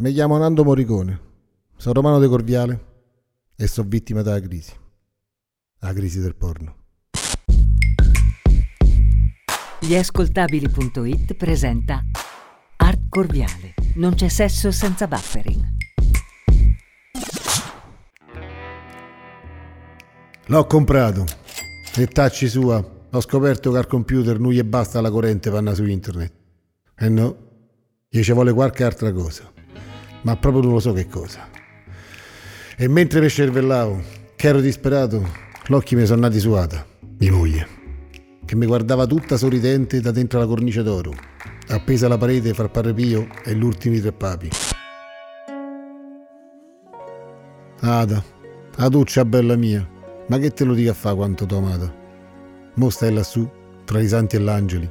Mi chiamo Nando Morricone, sono romano de Corviale e sono vittima della crisi. La crisi del porno. Gli ascoltabili.it presenta Art Corviale. Non c'è sesso senza buffering. L'ho comprato e tacci sua. Ho scoperto che al computer non gli basta la corrente panna su internet. E no, gli ci vuole qualche altra cosa. Ma proprio non lo so che cosa. E mentre mi cervellavo, che ero disperato, l'occhio mi sono nati suata, mia moglie, che mi guardava tutta sorridente da dentro la cornice d'oro, appesa alla parete fra Padre Pio e gli ultimi tre papi. Ada, la doccia bella mia, ma che te lo dica a fa quanto t'ho amata? Mo stai lassù, tra i santi e l'angeli,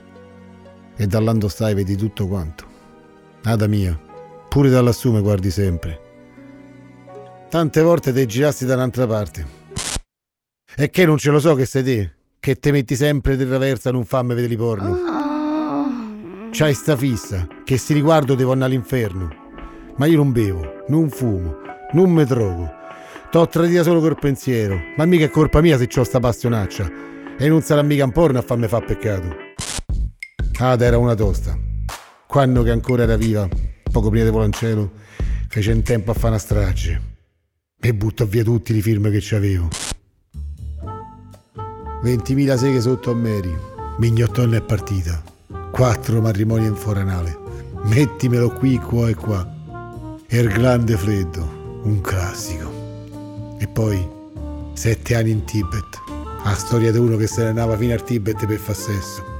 e dall'ando stai vedi tutto quanto. Ada mia, pure da lassù mi guardi sempre. Tante volte te girasti da un'altra parte. E che non ce lo so che sei te, che te metti sempre di traversa non fammi vedere i porno. C'hai sta fissa, che si riguardo devo andare all'inferno. Ma io non bevo, non fumo, non mi drogo. T'ho tradita solo col pensiero, ma mica è colpa mia se c'ho sta passionaccia. E non sarà mica un porno a farmi fa peccato. Ada era una tosta. Quando che ancora era viva, poco prima di Volancelo, fece in tempo a fare una strage. E buttò via tutti i film che c'avevo. 20.000 seghe sotto a Mary. Mignottonna è partita. Quattro matrimoni in foranale. Mettimelo qui, qua e qua. Er grande freddo. Un classico. E poi sette anni in Tibet. La storia di uno che se ne andava fino al Tibet per far sesso.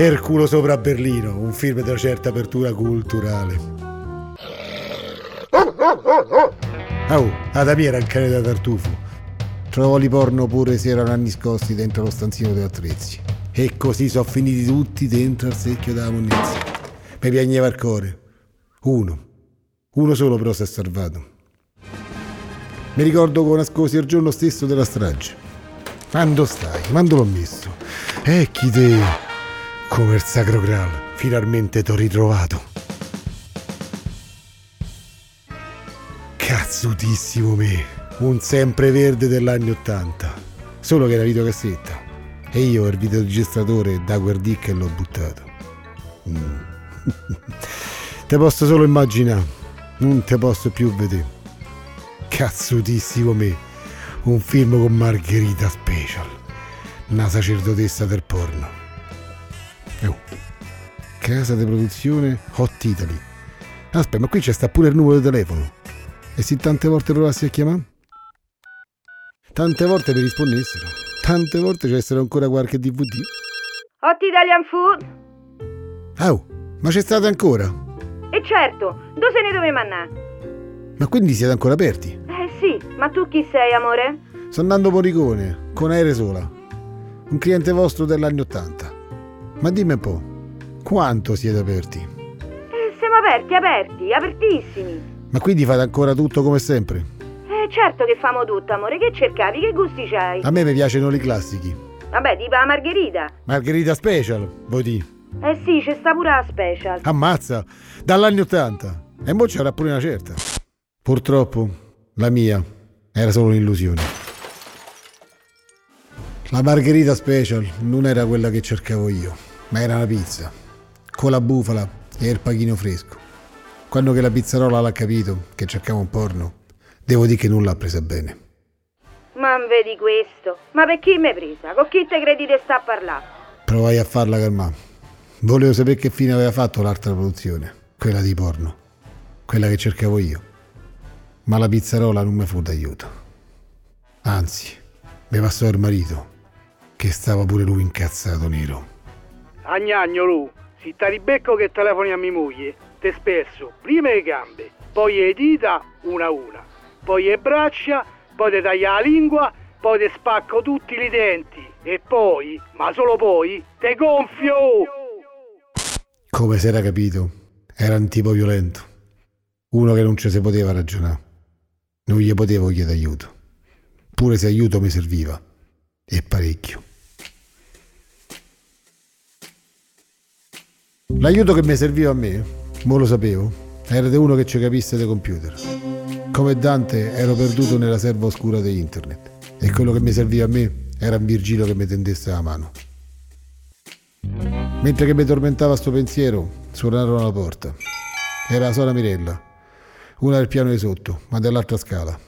Erculo sopra Berlino, un film di una certa apertura culturale. Oh, Ada mia era il cane da tartufo. Trovò porno pure se erano nascosti dentro lo stanzino degli attrezzi. E così sono finiti tutti dentro al secchio della monnezza. Mi piagneva il cuore. Uno. Uno solo però si è salvato. Mi ricordo come nascosi il giorno stesso della strage. Quando stai? Quando l'ho messo? E chi te? Come il Sacro Graal, finalmente t'ho ritrovato. Cazzutissimo me, un sempreverde dell'anni Ottanta. Solo che era videocassetta. E io il videoregistratore da guardicca l'ho buttato. Mm. te posso solo immaginare, non te posso più vedere. Cazzutissimo me, un film con Margherita Special, una sacerdotessa del Casa di produzione Hot Italy. Aspetta, ma qui c'è sta pure il numero di telefono. E se tante volte provassi a chiamare? Tante volte mi rispondessero. Tante volte c'essero ancora qualche DVD. Hot Italian Food? Oh, ma c'è stata ancora? E certo, dove se ne dove mannà? Ma quindi siete ancora aperti? Eh sì, ma tu chi sei, amore? Sto andando Morricone, con aereo sola. Un cliente vostro dell'anni Ottanta. Ma dimmi un po', quanto siete aperti? Eh, siamo aperti, aperti, apertissimi. Ma quindi fate ancora tutto come sempre? Eh, certo che famo tutto, amore. Che cercavi? Che gusti c'hai? A me mi piacciono i classici. Vabbè, tipo la margherita. Margherita Special, vuoi dire? Eh sì, c'è sta pure la special. Ammazza, dall'anni Ottanta. E mo c'era pure una certa. Purtroppo, la mia era solo un'illusione. La margherita special non era quella che cercavo io, ma era una pizza, con la bufala e il pachino fresco. Quando che la pizzarola l'ha capito che cercavo un porno, devo dire che non l'ha presa bene. Ma vedi questo? Ma per chi mi presa? Con chi te credi di sta a parlare? Provai a farla calmare. Volevo sapere che fine aveva fatto l'altra produzione, quella di porno, quella che cercavo io. Ma la pizzarola non mi fu d'aiuto. Anzi, mi passò il marito, che stava pure lui incazzato nero. Agnagno lui, si sta ribecco che telefoni a mia moglie, te spesso, prima le gambe, poi le dita una a una, poi le braccia, poi te taglia la lingua, poi te spacco tutti i denti e poi, ma solo poi, te gonfio! Come si era capito, era un tipo violento. Uno che non ci si poteva ragionare. Non gli potevo chiedere aiuto. Pure se aiuto mi serviva. E parecchio. L'aiuto che mi serviva a me, mo lo sapevo, Era di uno che ci capisse dei computer. Come Dante ero perduto nella serva oscura di internet e quello che mi serviva a me era un Virgilio che mi tendesse la mano. Mentre che mi tormentava sto pensiero, suonarono alla porta. Era la sola Mirella, una del piano di sotto, ma dell'altra scala.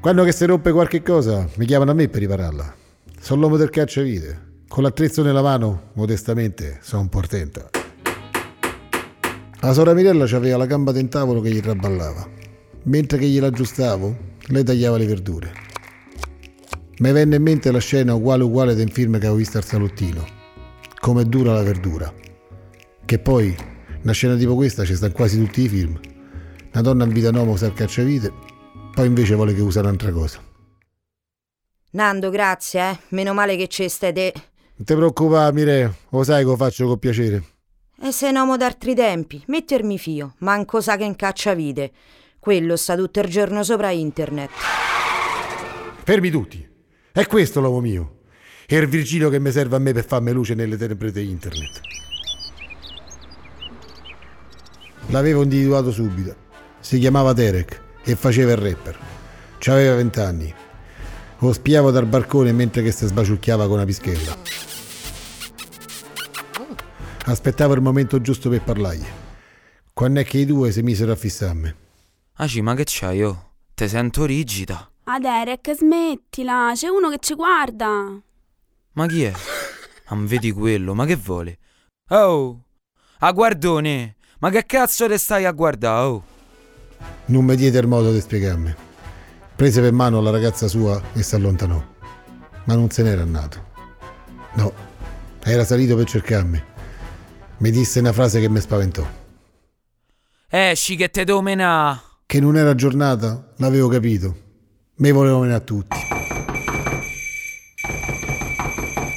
Quando che si rompe qualche cosa, mi chiamano a me per ripararla. Sono l'uomo del cacciavite. Con l'attrezzo nella mano, modestamente, sono un portento. La sora Mirella aveva la gamba del tavolo che gli traballava. Mentre che gliel'aggiustavo, lei tagliava le verdure. Mi venne in mente la scena uguale uguale del film che avevo visto al salottino. Come dura la verdura. Che poi, una scena tipo questa ci sta in quasi tutti i film. Una donna in vita nuova usa il cacciavite poi invece vuole che usa un'altra cosa. Nando, grazie, eh. Meno male che ci stai te. Non ti preoccupare, Mire, lo sai che lo faccio con piacere. E sei un uomo d'altri tempi, mettermi fio, manco sa che in cacciavite. Quello sta tutto il giorno sopra internet. Fermi tutti. È questo l'uomo mio. È il Virgilio che mi serve a me per farmi luce nelle tenebre di internet. L'avevo individuato subito. Si chiamava Derek e faceva il rapper. C'aveva vent'anni. Lo spiavo dal balcone mentre che si sbaciucchiava con una pischella. Aspettavo il momento giusto per parlargli. Quando è che i due si misero a fissarmi. Aci, ma che c'hai, oh? Te sento rigida. Ah, Derek, smettila, c'è uno che ci guarda. Ma chi è? Non vedi quello, ma che vuole? Oh! A guardone! Ma che cazzo te stai a guardare, oh? Non mi diede il modo di spiegarmi. Prese per mano la ragazza sua e si allontanò. Ma non se n'era andato. No, era salito per cercarmi. Mi disse una frase che mi spaventò. Esci che te devo menà! Che non era giornata, l'avevo capito. Me volevo menare a tutti.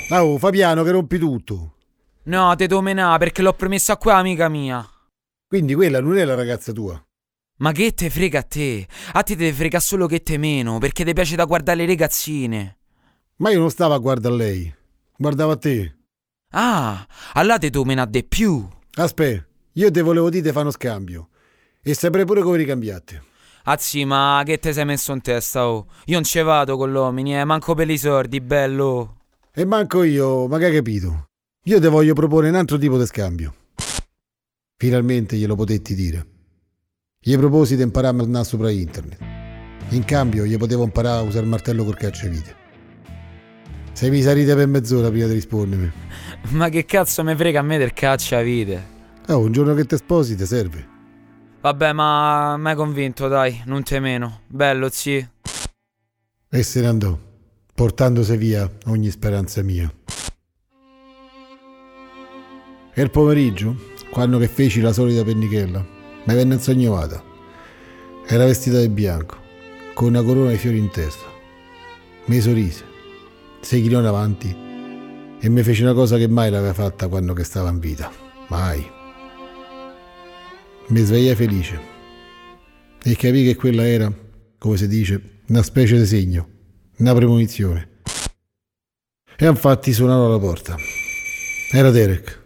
Oh, fa piano che rompi tutto. No, te devo menà perché l'ho promessa qua, amica mia. Quindi quella non è la ragazza tua? Ma che te frega a te? A te te frega solo che te meno, perché ti piace da guardare le ragazzine. Ma io non stavo a guardare lei, guardavo a te. Ah, allora te tu me ne di più. Aspetta, io te volevo dire di fare uno scambio. E saprei pure come ricambiate. Azzi, ma che te sei messo in testa, oh? Io non ci vado con l'uomini, eh, manco per i sordi, bello. E manco io, ma che hai capito? Io te voglio proporre un altro tipo di scambio. Finalmente glielo potetti dire. Gli proposi di imparare a andare sopra internet. In cambio gli potevo imparare a usare il martello col cacciavite. Sei mi salite per mezz'ora prima di rispondermi. Ma che cazzo mi frega a me del cacciavite? Oh, un giorno che ti sposi ti serve. Vabbè, ma mi hai convinto, dai, non te meno. Bello, zi. E se ne andò, portandosi via ogni speranza mia. E il pomeriggio, quando che feci la solita pennichella, mi venne insognovata. Era vestita di bianco, con una corona di fiori in testa. Mi sorrise, si chinò in avanti e mi fece una cosa che mai l'aveva fatta quando che stava in vita. Mai. Mi svegliai felice e capì che quella era, come si dice, una specie di segno, una premonizione. E infatti suonò alla porta. Era Derek.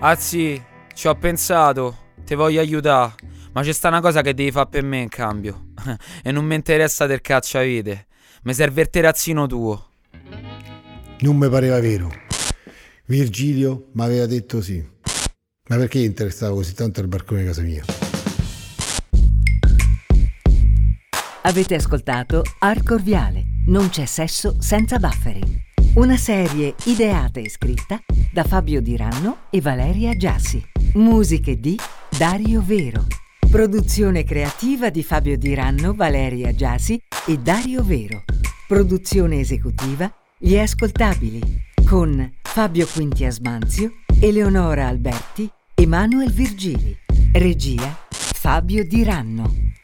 Ah sì, ci ho pensato, ti voglio aiutare, ma c'è sta una cosa che devi fare per me in cambio. e non mi interessa del cacciavite. Mi serve il terrazzino tuo. Non mi pareva vero. Virgilio mi aveva detto sì. Ma perché interessava così tanto il barcone di casa mia? Avete ascoltato Arco Viale. Non c'è sesso senza buffering. Una serie ideata e scritta da Fabio Diranno e Valeria Giassi. Musiche di Dario Vero. Produzione creativa di Fabio Diranno, Valeria Giassi e Dario Vero. Produzione esecutiva Gli Ascoltabili con Fabio Quinti Asmanzio, Eleonora Alberti e Manuel Virgili. Regia Fabio Diranno.